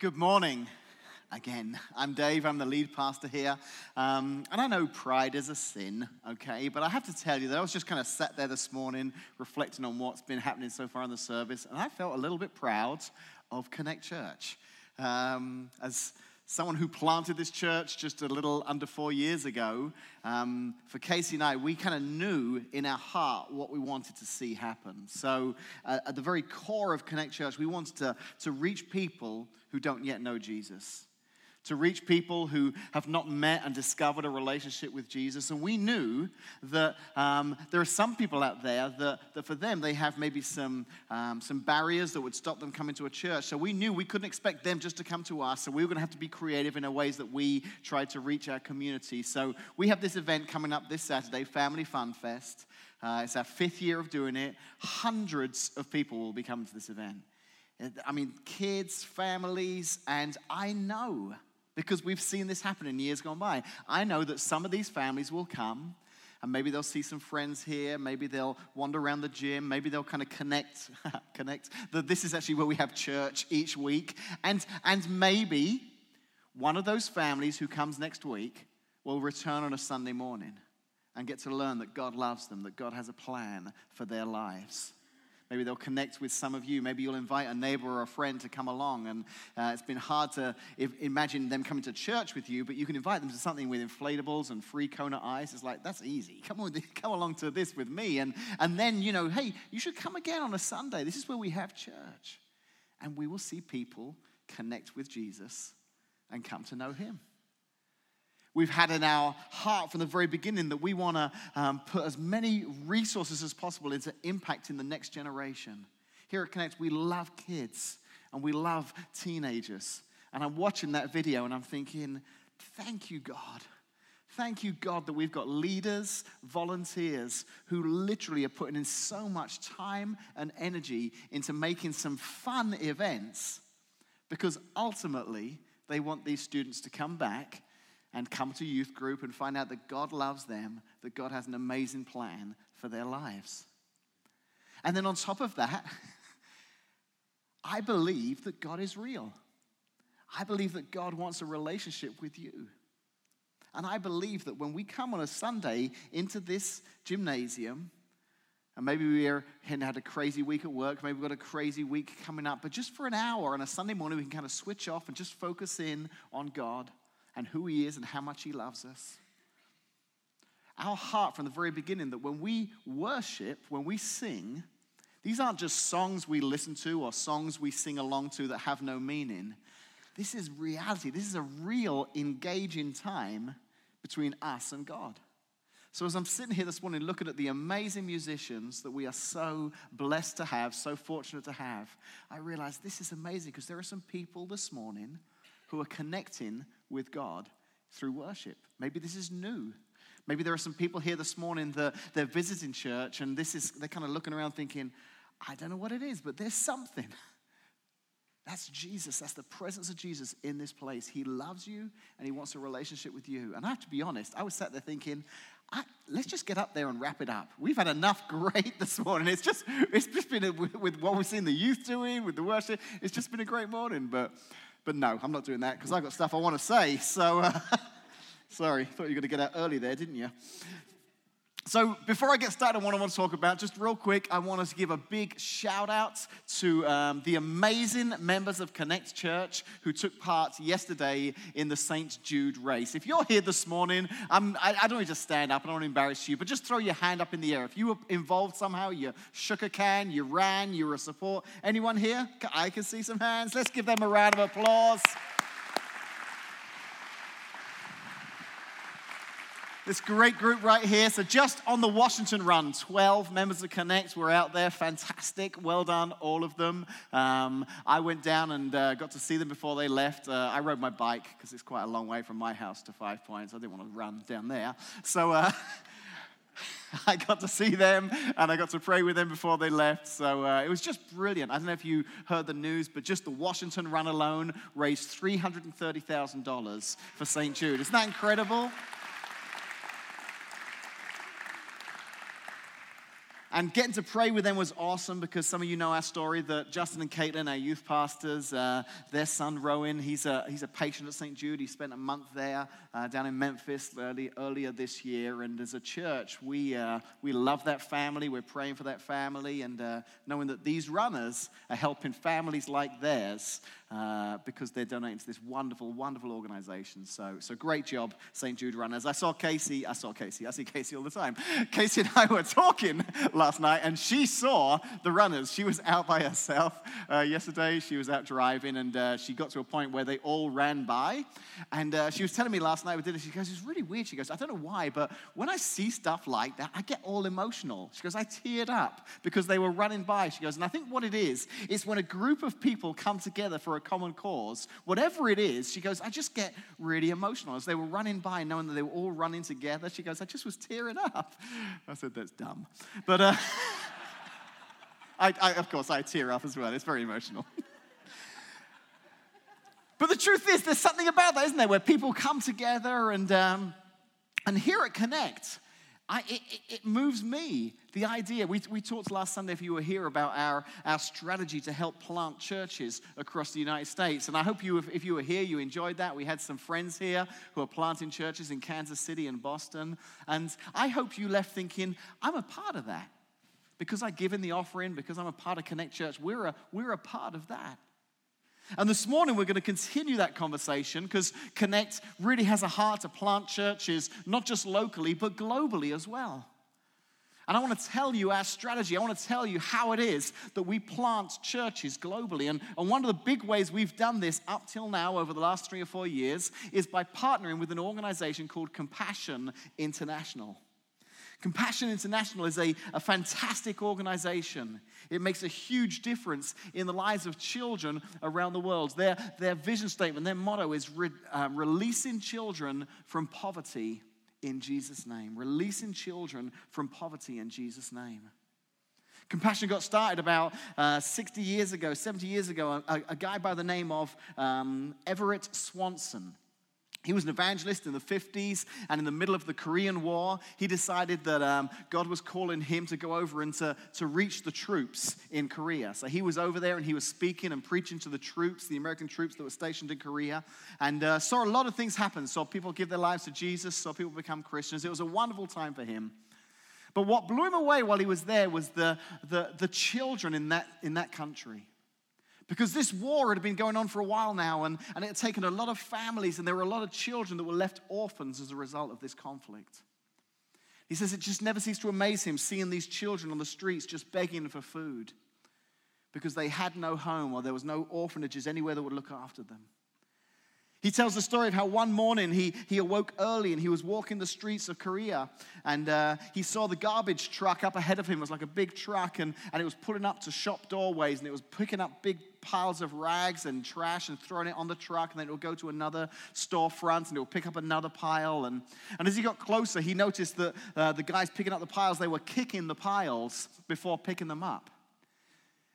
good morning again. I'm Dave, I'm the lead pastor here. Um, and I know pride is a sin, okay? But I have to tell you that I was just kind of sat there this morning reflecting on what's been happening so far in the service, and I felt a little bit proud of Connect Church. Um, as someone who planted this church just a little under four years ago, um, for Casey and I, we kind of knew in our heart what we wanted to see happen. So, uh, at the very core of Connect Church, we wanted to, to reach people who don't yet know Jesus to reach people who have not met and discovered a relationship with Jesus. And we knew that um, there are some people out there that, that for them, they have maybe some, um, some barriers that would stop them coming to a church. So we knew we couldn't expect them just to come to us. So we were going to have to be creative in a ways that we tried to reach our community. So we have this event coming up this Saturday, Family Fun Fest. Uh, it's our fifth year of doing it. Hundreds of people will be coming to this event. I mean, kids, families, and I know because we've seen this happen in years gone by. I know that some of these families will come and maybe they'll see some friends here maybe they'll wander around the gym maybe they'll kind of connect connect that this is actually where we have church each week and and maybe one of those families who comes next week will return on a sunday morning and get to learn that god loves them that god has a plan for their lives Maybe they'll connect with some of you. Maybe you'll invite a neighbor or a friend to come along. And uh, it's been hard to imagine them coming to church with you, but you can invite them to something with inflatables and free Kona ice. It's like, that's easy. Come on, come along to this with me. And, and then, you know, hey, you should come again on a Sunday. This is where we have church. And we will see people connect with Jesus and come to know him we've had in our heart from the very beginning that we want to um, put as many resources as possible into impacting the next generation. Here at Connect, we love kids and we love teenagers. And I'm watching that video and I'm thinking, thank you, God. Thank you, God, that we've got leaders, volunteers who literally are putting in so much time and energy into making some fun events because ultimately they want these students to come back and come to youth group and find out that God loves them, that God has an amazing plan for their lives. And then on top of that, I believe that God is real. I believe that God wants a relationship with you. And I believe that when we come on a Sunday into this gymnasium, and maybe we are, had a crazy week at work, maybe we've got a crazy week coming up, but just for an hour on a Sunday morning, we can kind of switch off and just focus in on God and who He is and how much He loves us. Our heart from the very beginning that when we worship, when we sing, these aren't just songs we listen to or songs we sing along to that have no meaning. This is reality. This is a real engaging time between us and God. So, as I'm sitting here this morning looking at the amazing musicians that we are so blessed to have, so fortunate to have, I realize this is amazing because there are some people this morning who are connecting with God through worship. Maybe this is new. Maybe there are some people here this morning that they're visiting church and this is they're kind of looking around thinking, I don't know what it is, but there's something. That's Jesus. That's the presence of Jesus in this place. He loves you and he wants a relationship with you. And I have to be honest, I was sat there thinking, let's just get up there and wrap it up. We've had enough great this morning. It's just, it's just been a, with what we've seen the youth doing, with the worship. It's just been a great morning. But but no, I'm not doing that because I've got stuff I want to say. So, uh, sorry, thought you were going to get out early there, didn't you? So, before I get started, on what I want to talk about, just real quick, I want to give a big shout out to um, the amazing members of Connect Church who took part yesterday in the St. Jude race. If you're here this morning, I'm, I, I don't want to just stand up, I don't want to embarrass you, but just throw your hand up in the air. If you were involved somehow, you shook a can, you ran, you were a support. Anyone here? I can see some hands. Let's give them a round of applause. This great group right here. So, just on the Washington run, 12 members of Connect were out there. Fantastic. Well done, all of them. Um, I went down and uh, got to see them before they left. Uh, I rode my bike because it's quite a long way from my house to Five Points. I didn't want to run down there. So, uh, I got to see them and I got to pray with them before they left. So uh, it was just brilliant. I don't know if you heard the news, but just the Washington run alone raised $330,000 for St. Jude. Isn't that incredible? And getting to pray with them was awesome because some of you know our story that Justin and Caitlin, our youth pastors, uh, their son Rowan, he's a, he's a patient at St. Jude. He spent a month there uh, down in Memphis early, earlier this year. And as a church, we, uh, we love that family. We're praying for that family and uh, knowing that these runners are helping families like theirs uh, because they're donating to this wonderful, wonderful organization. So, so great job, St. Jude Runners. I saw Casey, I saw Casey, I see Casey all the time. Casey and I were talking last night, and she saw the runners. She was out by herself uh, yesterday. She was out driving, and uh, she got to a point where they all ran by. And uh, she was telling me last night did it. She goes, It's really weird. She goes, I don't know why, but when I see stuff like that, I get all emotional. She goes, I teared up because they were running by. She goes, And I think what it is, is when a group of people come together for a common cause, whatever it is, she goes, I just get really emotional. As they were running by, knowing that they were all running together, she goes, I just was tearing up. I said, That's dumb. But, uh, I, I, of course, I tear up as well. It's very emotional. but the truth is, there's something about that, isn't there, where people come together and, um, and here at Connect, I, it, it, moves me. The idea, we, we talked last Sunday, if you were here, about our, our strategy to help plant churches across the United States. And I hope you, if you were here, you enjoyed that. We had some friends here who are planting churches in Kansas City and Boston. And I hope you left thinking, I'm a part of that. Because I give in the offering, because I'm a part of Connect Church, we're a, we're a part of that. And this morning, we're going to continue that conversation because Connect really has a heart to plant churches, not just locally, but globally as well. And I want to tell you our strategy. I want to tell you how it is that we plant churches globally. And, and one of the big ways we've done this up till now, over the last three or four years, is by partnering with an organization called Compassion International. Compassion International is a, a fantastic organization. It makes a huge difference in the lives of children around the world. Their, their vision statement, their motto is re, uh, releasing children from poverty in Jesus' name. Releasing children from poverty in Jesus' name. Compassion got started about uh, 60 years ago, 70 years ago. A, a guy by the name of um, Everett Swanson he was an evangelist in the 50s, and in the middle of the Korean War, he decided that um, God was calling him to go over and to, to reach the troops in Korea. So he was over there and he was speaking and preaching to the troops, the American troops that were stationed in Korea, and uh, saw a lot of things happen. Saw people give their lives to Jesus, saw people become Christians. It was a wonderful time for him. But what blew him away while he was there was the, the, the children in that, in that country. Because this war had been going on for a while now, and, and it had taken a lot of families, and there were a lot of children that were left orphans as a result of this conflict. He says it just never ceased to amaze him seeing these children on the streets just begging for food because they had no home or there was no orphanages anywhere that would look after them. He tells the story of how one morning he, he awoke early and he was walking the streets of Korea and uh, he saw the garbage truck up ahead of him. It was like a big truck and, and it was pulling up to shop doorways and it was picking up big piles of rags and trash and throwing it on the truck and then it would go to another storefront and it would pick up another pile. And, and as he got closer, he noticed that uh, the guys picking up the piles, they were kicking the piles before picking them up.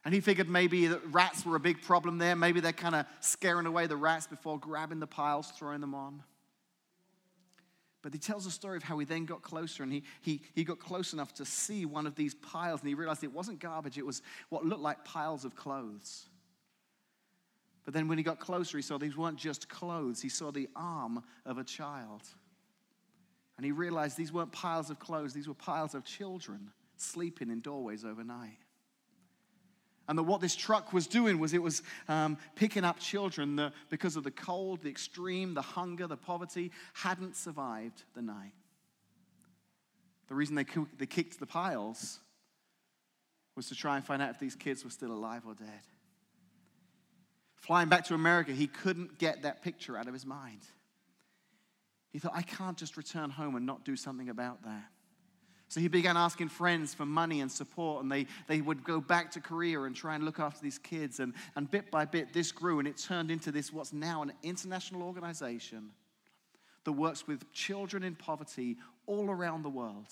And he figured maybe that rats were a big problem there. Maybe they're kind of scaring away the rats before grabbing the piles, throwing them on. But he tells a story of how he then got closer and he, he, he got close enough to see one of these piles and he realized it wasn't garbage, it was what looked like piles of clothes. But then when he got closer, he saw these weren't just clothes, he saw the arm of a child. And he realized these weren't piles of clothes, these were piles of children sleeping in doorways overnight. And that what this truck was doing was it was um, picking up children that, because of the cold, the extreme, the hunger, the poverty, hadn't survived the night. The reason they, they kicked the piles was to try and find out if these kids were still alive or dead. Flying back to America, he couldn't get that picture out of his mind. He thought, I can't just return home and not do something about that. So he began asking friends for money and support, and they, they would go back to Korea and try and look after these kids. And, and bit by bit, this grew, and it turned into this what's now an international organization that works with children in poverty all around the world.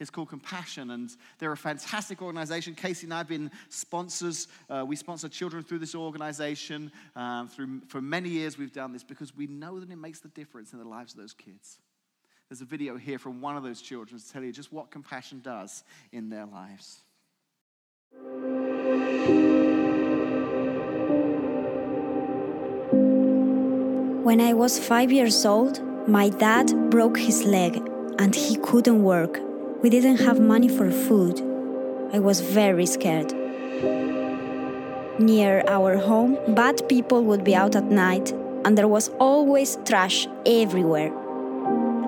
It's called Compassion, and they're a fantastic organization. Casey and I have been sponsors. Uh, we sponsor children through this organization. Um, through, for many years, we've done this because we know that it makes the difference in the lives of those kids. There's a video here from one of those children to tell you just what compassion does in their lives. When I was five years old, my dad broke his leg and he couldn't work. We didn't have money for food. I was very scared. Near our home, bad people would be out at night, and there was always trash everywhere.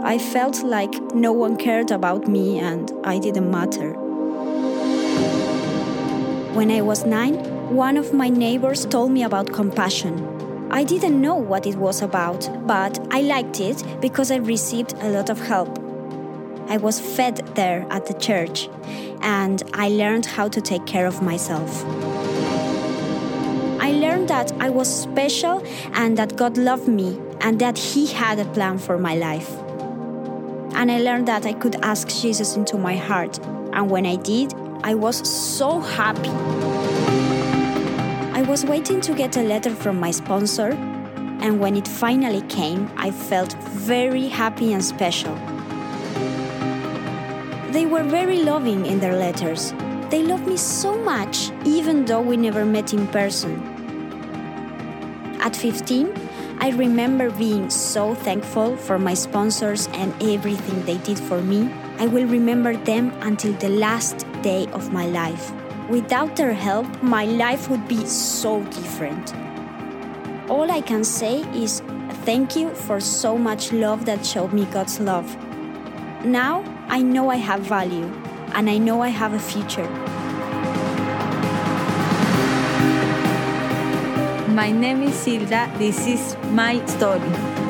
I felt like no one cared about me and I didn't matter. When I was nine, one of my neighbors told me about compassion. I didn't know what it was about, but I liked it because I received a lot of help. I was fed there at the church, and I learned how to take care of myself. I learned that I was special and that God loved me and that He had a plan for my life. And I learned that I could ask Jesus into my heart, and when I did, I was so happy. I was waiting to get a letter from my sponsor, and when it finally came, I felt very happy and special. They were very loving in their letters. They loved me so much, even though we never met in person. At 15, I remember being so thankful for my sponsors and everything they did for me. I will remember them until the last day of my life. Without their help, my life would be so different. All I can say is thank you for so much love that showed me God's love. Now I know I have value and I know I have a future. My name is Silda. This is my story.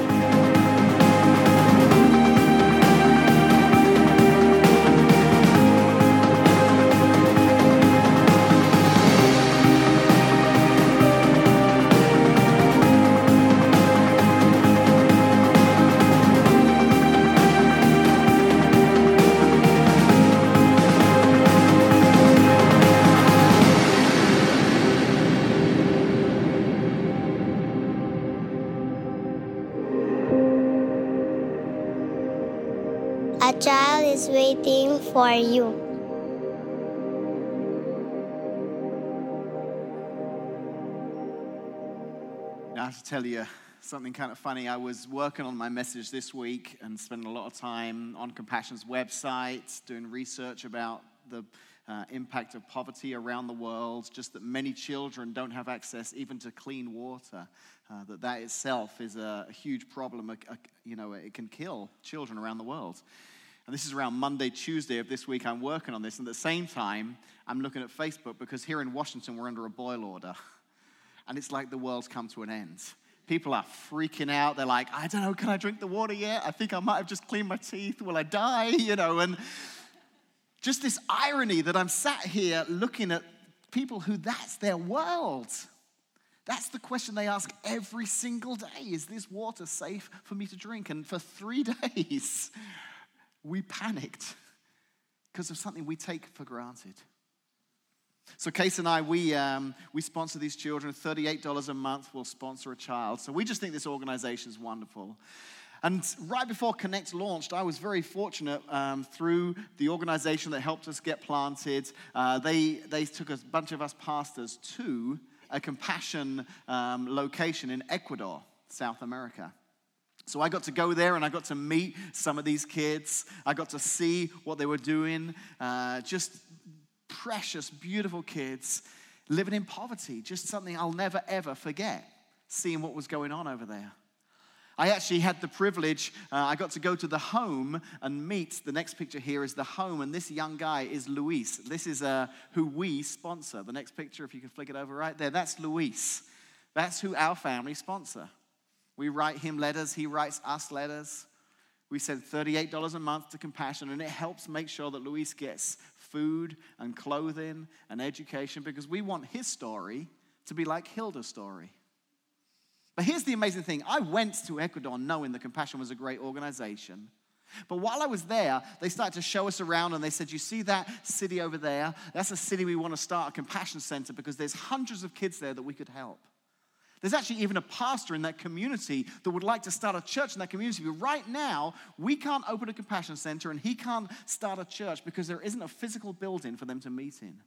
Waiting for you. I have to tell you something kind of funny. I was working on my message this week and spending a lot of time on Compassion's website, doing research about the uh, impact of poverty around the world, just that many children don't have access even to clean water. Uh, that that itself is a, a huge problem. A, a, you know, it can kill children around the world. And this is around Monday, Tuesday of this week. I'm working on this. And at the same time, I'm looking at Facebook because here in Washington, we're under a boil order. And it's like the world's come to an end. People are freaking out. They're like, I don't know, can I drink the water yet? I think I might have just cleaned my teeth. Will I die? You know, and just this irony that I'm sat here looking at people who that's their world. That's the question they ask every single day Is this water safe for me to drink? And for three days, we panicked because of something we take for granted. So, Case and I, we, um, we sponsor these children. $38 a month will sponsor a child. So, we just think this organization is wonderful. And right before Connect launched, I was very fortunate um, through the organization that helped us get planted. Uh, they, they took a bunch of us pastors to a compassion um, location in Ecuador, South America. So I got to go there and I got to meet some of these kids. I got to see what they were doing. Uh, just precious, beautiful kids living in poverty. Just something I'll never, ever forget, seeing what was going on over there. I actually had the privilege, uh, I got to go to the home and meet. The next picture here is the home, and this young guy is Luis. This is uh, who we sponsor. The next picture, if you can flick it over right there, that's Luis. That's who our family sponsor. We write him letters, he writes us letters. We send $38 a month to Compassion, and it helps make sure that Luis gets food and clothing and education because we want his story to be like Hilda's story. But here's the amazing thing I went to Ecuador knowing that Compassion was a great organization. But while I was there, they started to show us around and they said, You see that city over there? That's a city we want to start a compassion center because there's hundreds of kids there that we could help. There's actually even a pastor in that community that would like to start a church in that community. But right now, we can't open a compassion center and he can't start a church because there isn't a physical building for them to meet in.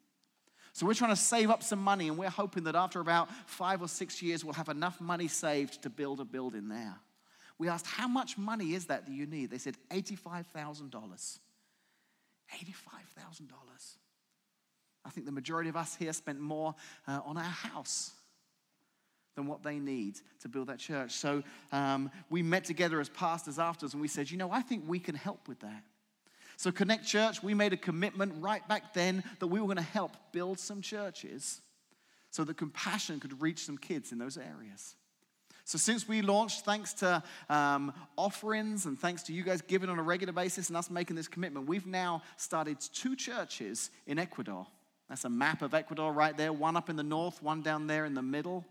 So we're trying to save up some money and we're hoping that after about five or six years, we'll have enough money saved to build a building there. We asked, How much money is that that you need? They said, $85,000. $85,000. I think the majority of us here spent more uh, on our house than what they need to build that church. So um, we met together as pastors afterwards and we said, you know, I think we can help with that. So, Connect Church, we made a commitment right back then that we were going to help build some churches so that compassion could reach some kids in those areas. So, since we launched, thanks to um, offerings and thanks to you guys giving on a regular basis and us making this commitment, we've now started two churches in Ecuador. That's a map of Ecuador right there, one up in the north, one down there in the middle.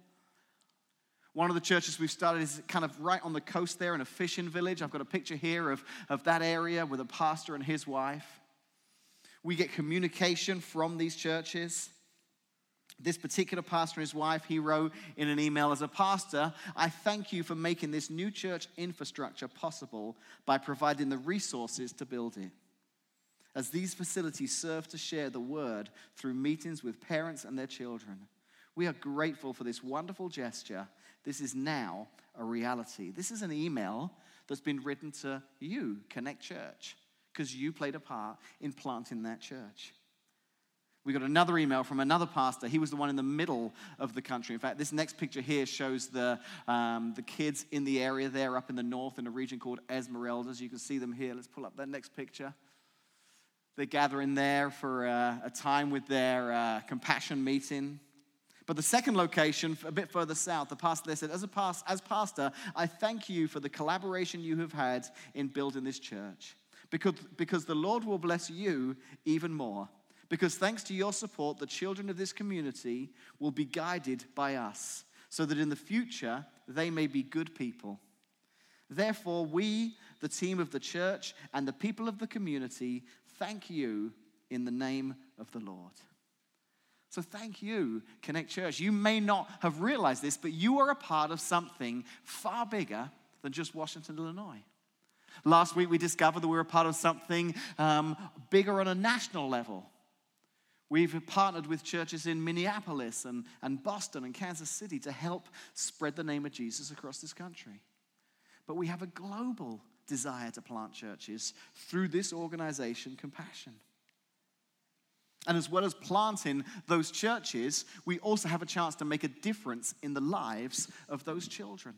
One of the churches we've started is kind of right on the coast there in a fishing village. I've got a picture here of, of that area with a pastor and his wife. We get communication from these churches. This particular pastor and his wife, he wrote in an email as a pastor, I thank you for making this new church infrastructure possible by providing the resources to build it. As these facilities serve to share the word through meetings with parents and their children, we are grateful for this wonderful gesture this is now a reality. This is an email that's been written to you, Connect Church, because you played a part in planting that church. We got another email from another pastor. He was the one in the middle of the country. In fact, this next picture here shows the, um, the kids in the area there up in the north in a region called Esmeraldas. You can see them here. Let's pull up that next picture. They're gathering there for uh, a time with their uh, compassion meeting. But the second location, a bit further south, the pastor there said, as, a past, as pastor, I thank you for the collaboration you have had in building this church. Because, because the Lord will bless you even more. Because thanks to your support, the children of this community will be guided by us, so that in the future they may be good people. Therefore, we, the team of the church, and the people of the community, thank you in the name of the Lord. So thank you, Connect Church. You may not have realized this, but you are a part of something far bigger than just Washington, Illinois. Last week, we discovered that we we're a part of something um, bigger on a national level. We've partnered with churches in Minneapolis and, and Boston and Kansas City to help spread the name of Jesus across this country. But we have a global desire to plant churches through this organization, Compassion. And as well as planting those churches, we also have a chance to make a difference in the lives of those children.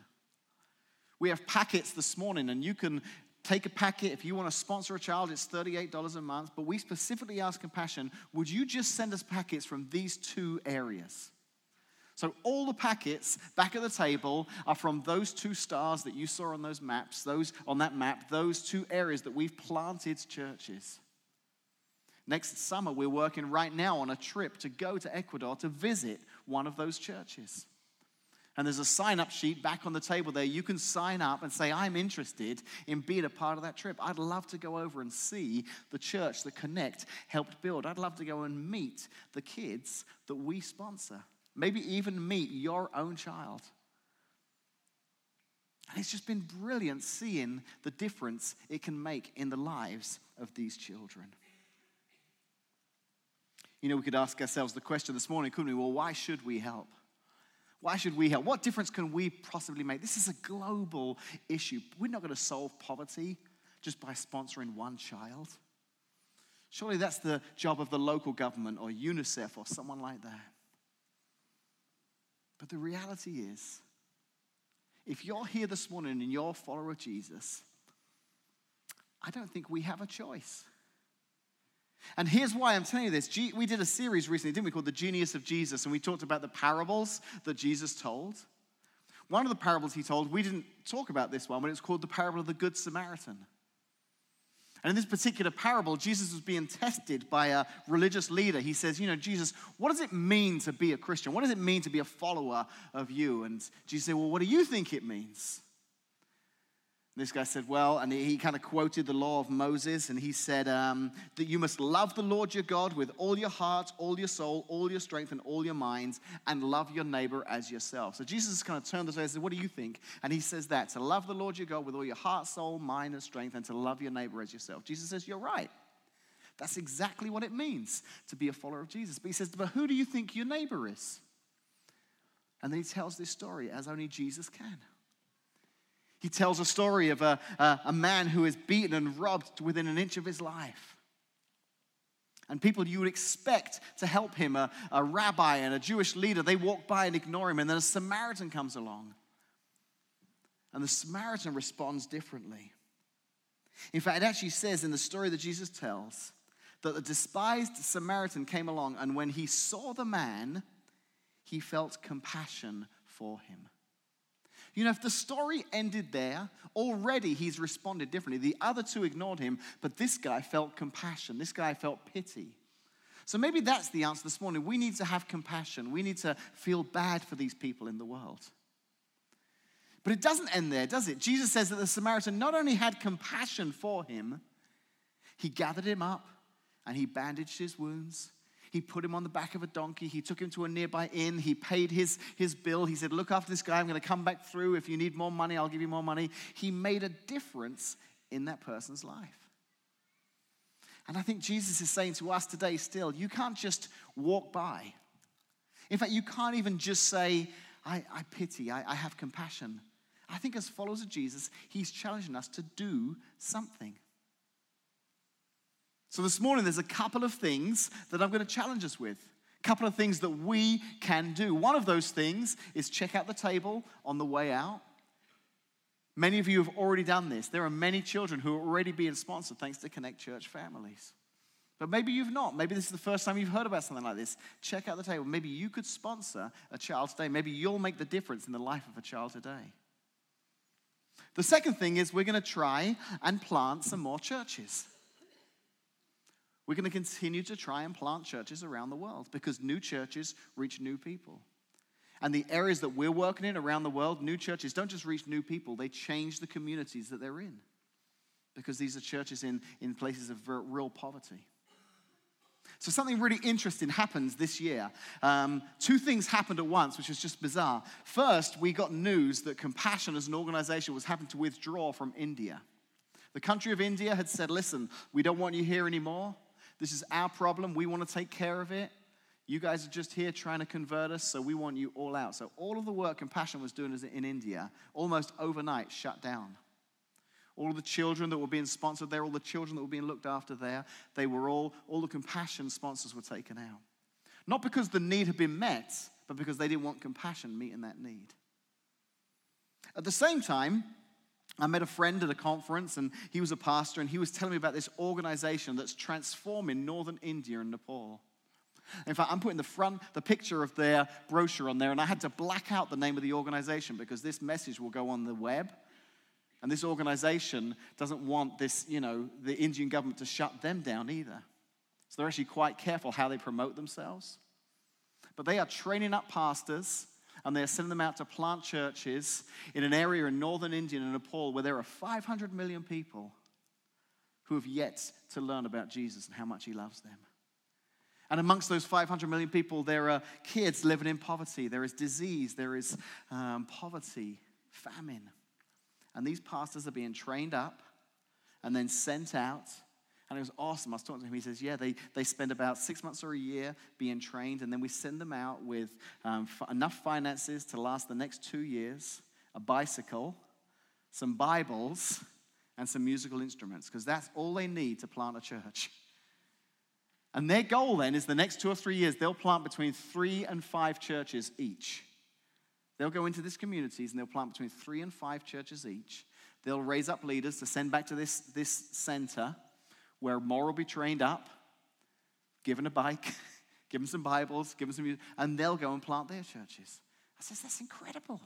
We have packets this morning, and you can take a packet. If you want to sponsor a child, it's $38 a month. But we specifically ask Compassion, would you just send us packets from these two areas? So, all the packets back at the table are from those two stars that you saw on those maps, those on that map, those two areas that we've planted churches. Next summer, we're working right now on a trip to go to Ecuador to visit one of those churches. And there's a sign up sheet back on the table there. You can sign up and say, I'm interested in being a part of that trip. I'd love to go over and see the church that Connect helped build. I'd love to go and meet the kids that we sponsor. Maybe even meet your own child. And it's just been brilliant seeing the difference it can make in the lives of these children. You know, we could ask ourselves the question this morning, couldn't we? Well, why should we help? Why should we help? What difference can we possibly make? This is a global issue. We're not going to solve poverty just by sponsoring one child. Surely that's the job of the local government or UNICEF or someone like that. But the reality is, if you're here this morning and you're a follower of Jesus, I don't think we have a choice. And here's why I'm telling you this. We did a series recently, didn't we, called The Genius of Jesus, and we talked about the parables that Jesus told. One of the parables he told, we didn't talk about this one, but it's called the parable of the Good Samaritan. And in this particular parable, Jesus was being tested by a religious leader. He says, You know, Jesus, what does it mean to be a Christian? What does it mean to be a follower of you? And Jesus said, Well, what do you think it means? This guy said, Well, and he kind of quoted the law of Moses, and he said um, that you must love the Lord your God with all your heart, all your soul, all your strength, and all your minds, and love your neighbor as yourself. So Jesus kind of turned this way and said, What do you think? And he says that to love the Lord your God with all your heart, soul, mind, and strength, and to love your neighbor as yourself. Jesus says, You're right. That's exactly what it means to be a follower of Jesus. But he says, But who do you think your neighbor is? And then he tells this story as only Jesus can. He tells a story of a, a, a, man who is beaten and robbed within an inch of his life. And people you would expect to help him, a, a rabbi and a Jewish leader, they walk by and ignore him. And then a Samaritan comes along. And the Samaritan responds differently. In fact, it actually says in the story that Jesus tells that the despised Samaritan came along, and when he saw the man, he felt compassion for him. You know, if the story ended there, already he's responded differently. The other two ignored him, but this guy felt compassion. This guy felt pity. So maybe that's the answer this morning. We need to have compassion. We need to feel bad for these people in the world. But it doesn't end there, does it? Jesus says that the Samaritan not only had compassion for him, he gathered him up and he bandaged his wounds he put him on the back of a donkey. He took him to a nearby inn. He paid his, his bill. He said, Look after this guy. I'm going to come back through. If you need more money, I'll give you more money. He made a difference in that person's life. And I think Jesus is saying to us today still, you can't just walk by. In fact, you can't even just say, I, I pity, I, I have compassion. I think as followers of Jesus, he's challenging us to do something. So this morning, there's a couple of things that I'm going to challenge us with. A couple of things that we can do. One of those things is check out the table on the way out. Many of you have already done this. There are many children who are already being sponsored thanks to Connect Church families. But maybe you've not. Maybe this is the first time you've heard about something like this. Check out the table. Maybe you could sponsor a child today. Maybe you'll make the difference in the life of a child today. The second thing is we're going to try and plant some more churches. We're going to continue to try and plant churches around the world because new churches reach new people. And the areas that we're working in around the world, new churches don't just reach new people, they change the communities that they're in because these are churches in, in places of real poverty. So, something really interesting happens this year. Um, two things happened at once, which was just bizarre. First, we got news that Compassion as an organization was having to withdraw from India. The country of India had said, Listen, we don't want you here anymore. This is our problem. We want to take care of it. You guys are just here trying to convert us, so we want you all out. So, all of the work Compassion was doing in India, almost overnight, shut down. All of the children that were being sponsored there, all the children that were being looked after there, they were all, all the Compassion sponsors were taken out. Not because the need had been met, but because they didn't want Compassion meeting that need. At the same time, I met a friend at a conference, and he was a pastor, and he was telling me about this organization that's transforming northern India and Nepal. In fact, I'm putting the front, the picture of their brochure on there, and I had to black out the name of the organization because this message will go on the web. And this organization doesn't want this, you know, the Indian government to shut them down either. So they're actually quite careful how they promote themselves. But they are training up pastors and they're sending them out to plant churches in an area in northern India and Nepal where there are 500 million people who have yet to learn about Jesus and how much he loves them. And amongst those 500 million people, there are kids living in poverty, there is disease, there is um, poverty, famine. And these pastors are being trained up and then sent out and it was awesome. I was talking to him. He says, Yeah, they, they spend about six months or a year being trained, and then we send them out with um, f- enough finances to last the next two years, a bicycle, some Bibles, and some musical instruments, because that's all they need to plant a church. And their goal then is the next two or three years, they'll plant between three and five churches each. They'll go into these communities and they'll plant between three and five churches each. They'll raise up leaders to send back to this, this center where more will be trained up, given a bike, give them some Bibles, give them some and they'll go and plant their churches. I says, that's incredible.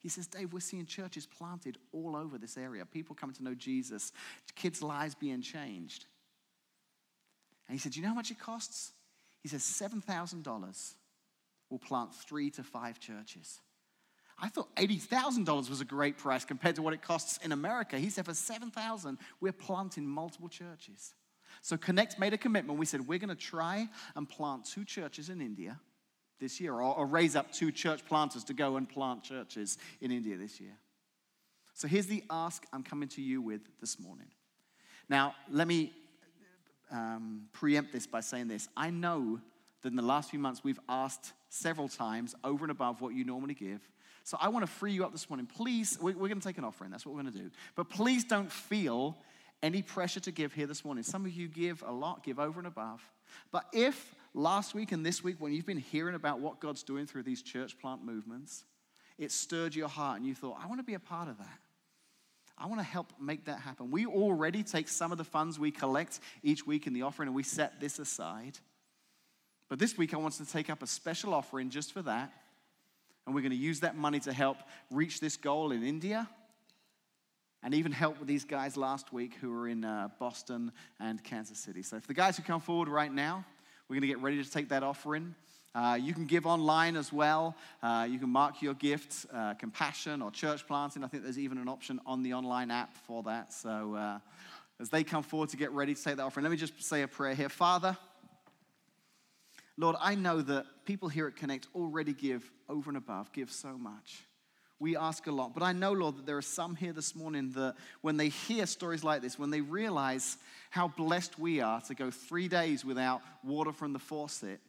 He says, Dave, we're seeing churches planted all over this area, people coming to know Jesus, kids' lives being changed. And he said, Do you know how much it costs? He says, $7,000 will plant three to five churches. I thought $80,000 was a great price compared to what it costs in America. He said for 7,000, we're planting multiple churches. So Connect made a commitment. We said we're going to try and plant two churches in India this year, or, or raise up two church planters to go and plant churches in India this year. So here's the ask I'm coming to you with this morning. Now, let me um, preempt this by saying this. I know that in the last few months we've asked several times over and above what you normally give. So I want to free you up this morning. Please, we're, going to take an offering. That's what we're going to do. But please don't feel any pressure to give here this morning. Some of you give a lot, give over and above. But if last week and this week, when you've been hearing about what God's doing through these church plant movements, it stirred your heart and you thought, I want to be a part of that. I want to help make that happen. We already take some of the funds we collect each week in the offering and we set this aside. But this week, I want to take up a special offering just for that. And we're going to use that money to help reach this goal in India and even help with these guys last week who were in uh, Boston and Kansas City. So, for the guys who come forward right now, we're going to get ready to take that offering. Uh, you can give online as well. Uh, you can mark your gifts, uh, compassion or church planting. I think there's even an option on the online app for that. So, uh, as they come forward to get ready to take that offering, let me just say a prayer here. Father, Lord, I know that people here at Connect already give over and above, give so much we ask a lot. But I know, Lord, that there are some here this morning that when they hear stories like this, when they realize how blessed we are to go three days without water from the faucet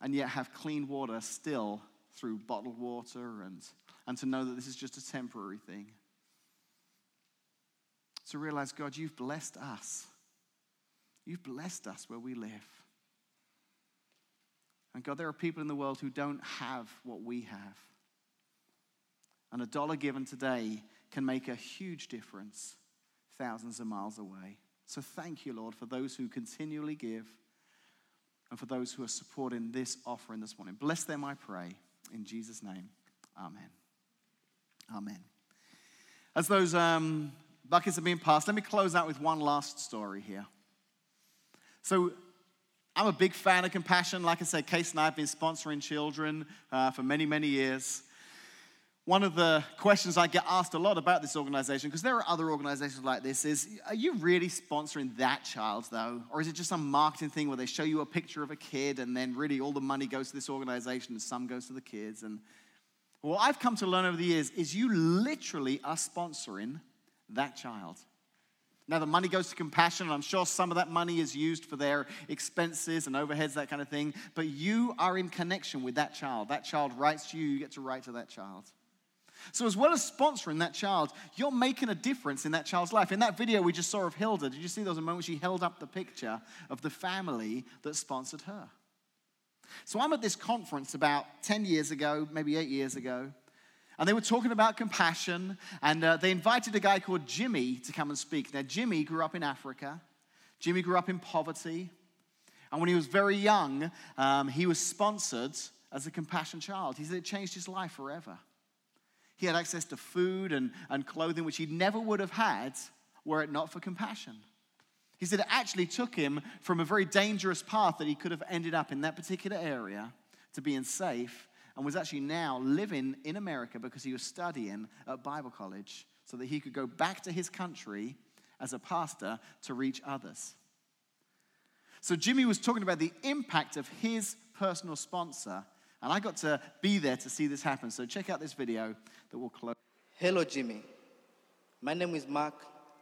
and yet have clean water still through bottled water and, and to know that this is just a temporary thing. To realize, God, you've blessed us. You've blessed us where we live. And God, there are people in the world who don't have what we have. And a dollar given today can make a huge difference thousands of miles away. So thank you, Lord, for those who continually give and for those who are supporting this offering this morning. Bless them, I pray. In Jesus' name, amen. Amen. As those um, buckets are being passed, let me close out with one last story here. So, I'm a big fan of compassion. Like I said, Case and I have been sponsoring children uh, for many, many years. One of the questions I get asked a lot about this organization, because there are other organizations like this, is are you really sponsoring that child though? Or is it just some marketing thing where they show you a picture of a kid and then really all the money goes to this organization and some goes to the kids? And what I've come to learn over the years is you literally are sponsoring that child. Now, the money goes to compassion, and I'm sure some of that money is used for their expenses and overheads, that kind of thing. But you are in connection with that child. That child writes to you, you get to write to that child. So, as well as sponsoring that child, you're making a difference in that child's life. In that video we just saw of Hilda, did you see there was a moment she held up the picture of the family that sponsored her? So, I'm at this conference about 10 years ago, maybe eight years ago, and they were talking about compassion, and uh, they invited a guy called Jimmy to come and speak. Now, Jimmy grew up in Africa, Jimmy grew up in poverty, and when he was very young, um, he was sponsored as a compassion child. He said it changed his life forever. He had access to food and, and clothing, which he never would have had were it not for compassion. He said it actually took him from a very dangerous path that he could have ended up in that particular area to being safe and was actually now living in America because he was studying at Bible college so that he could go back to his country as a pastor to reach others. So Jimmy was talking about the impact of his personal sponsor and I got to be there to see this happen. So check out this video that will close. Hello, Jimmy. My name is Mark,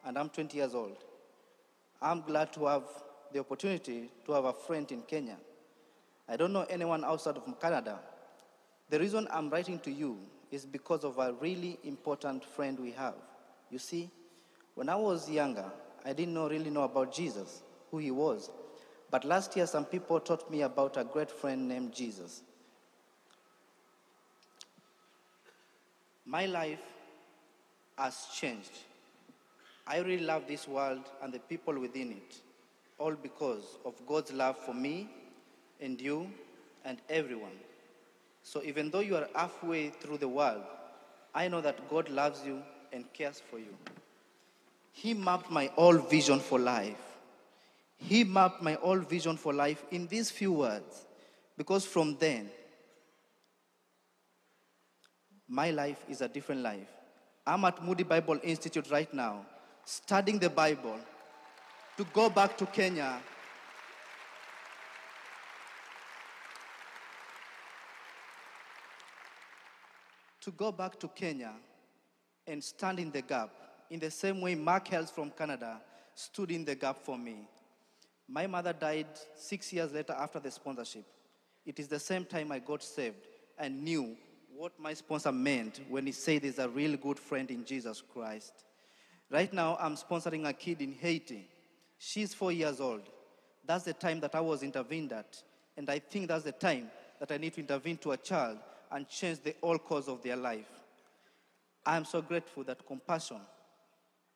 and I'm 20 years old. I'm glad to have the opportunity to have a friend in Kenya. I don't know anyone outside of Canada. The reason I'm writing to you is because of a really important friend we have. You see, when I was younger, I didn't know, really know about Jesus, who he was. But last year, some people taught me about a great friend named Jesus. My life has changed. I really love this world and the people within it, all because of God's love for me and you and everyone. So even though you are halfway through the world, I know that God loves you and cares for you. He mapped my whole vision for life. He mapped my whole vision for life in these few words, because from then, My life is a different life. I'm at Moody Bible Institute right now, studying the Bible to go back to Kenya to go back to Kenya and stand in the gap in the same way Mark Hells from Canada stood in the gap for me. My mother died six years later after the sponsorship. It is the same time I got saved and knew what my sponsor meant when he said he's a real good friend in Jesus Christ. Right now, I'm sponsoring a kid in Haiti. She's four years old. That's the time that I was intervened at. And I think that's the time that I need to intervene to a child and change the whole course of their life. I am so grateful that compassion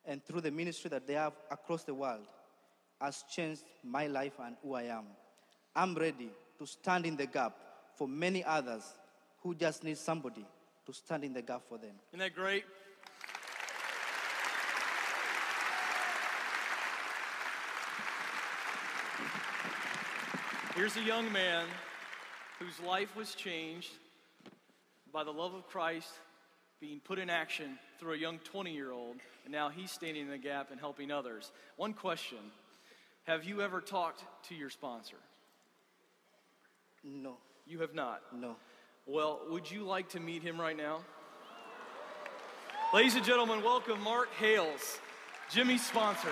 and through the ministry that they have across the world has changed my life and who I am. I'm ready to stand in the gap for many others who just need somebody to stand in the gap for them. Isn't that great? Here's a young man whose life was changed by the love of Christ being put in action through a young 20 year old, and now he's standing in the gap and helping others. One question Have you ever talked to your sponsor? No, You have not. no. Well, would you like to meet him right now? Ladies and gentlemen, welcome Mark Hales, Jimmy's sponsor.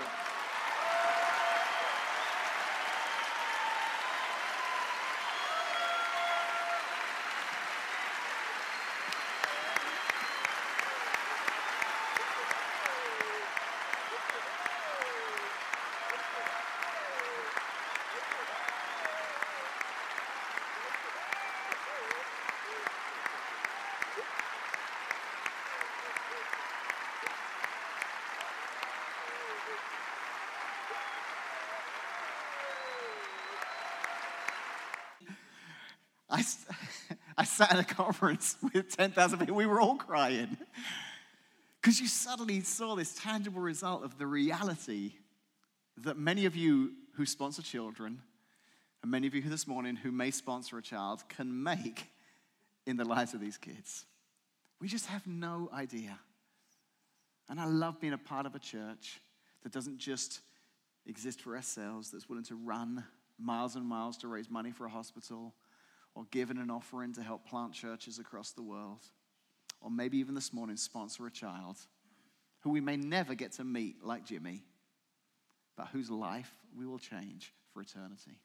I, s- I sat at a conference with 10,000 people. We were all crying. Because you suddenly saw this tangible result of the reality that many of you who sponsor children, and many of you this morning who may sponsor a child, can make in the lives of these kids. We just have no idea. And I love being a part of a church that doesn't just exist for ourselves, that's willing to run miles and miles to raise money for a hospital, or given an offering to help plant churches across the world, or maybe even this morning sponsor a child who we may never get to meet like Jimmy, but whose life we will change for eternity.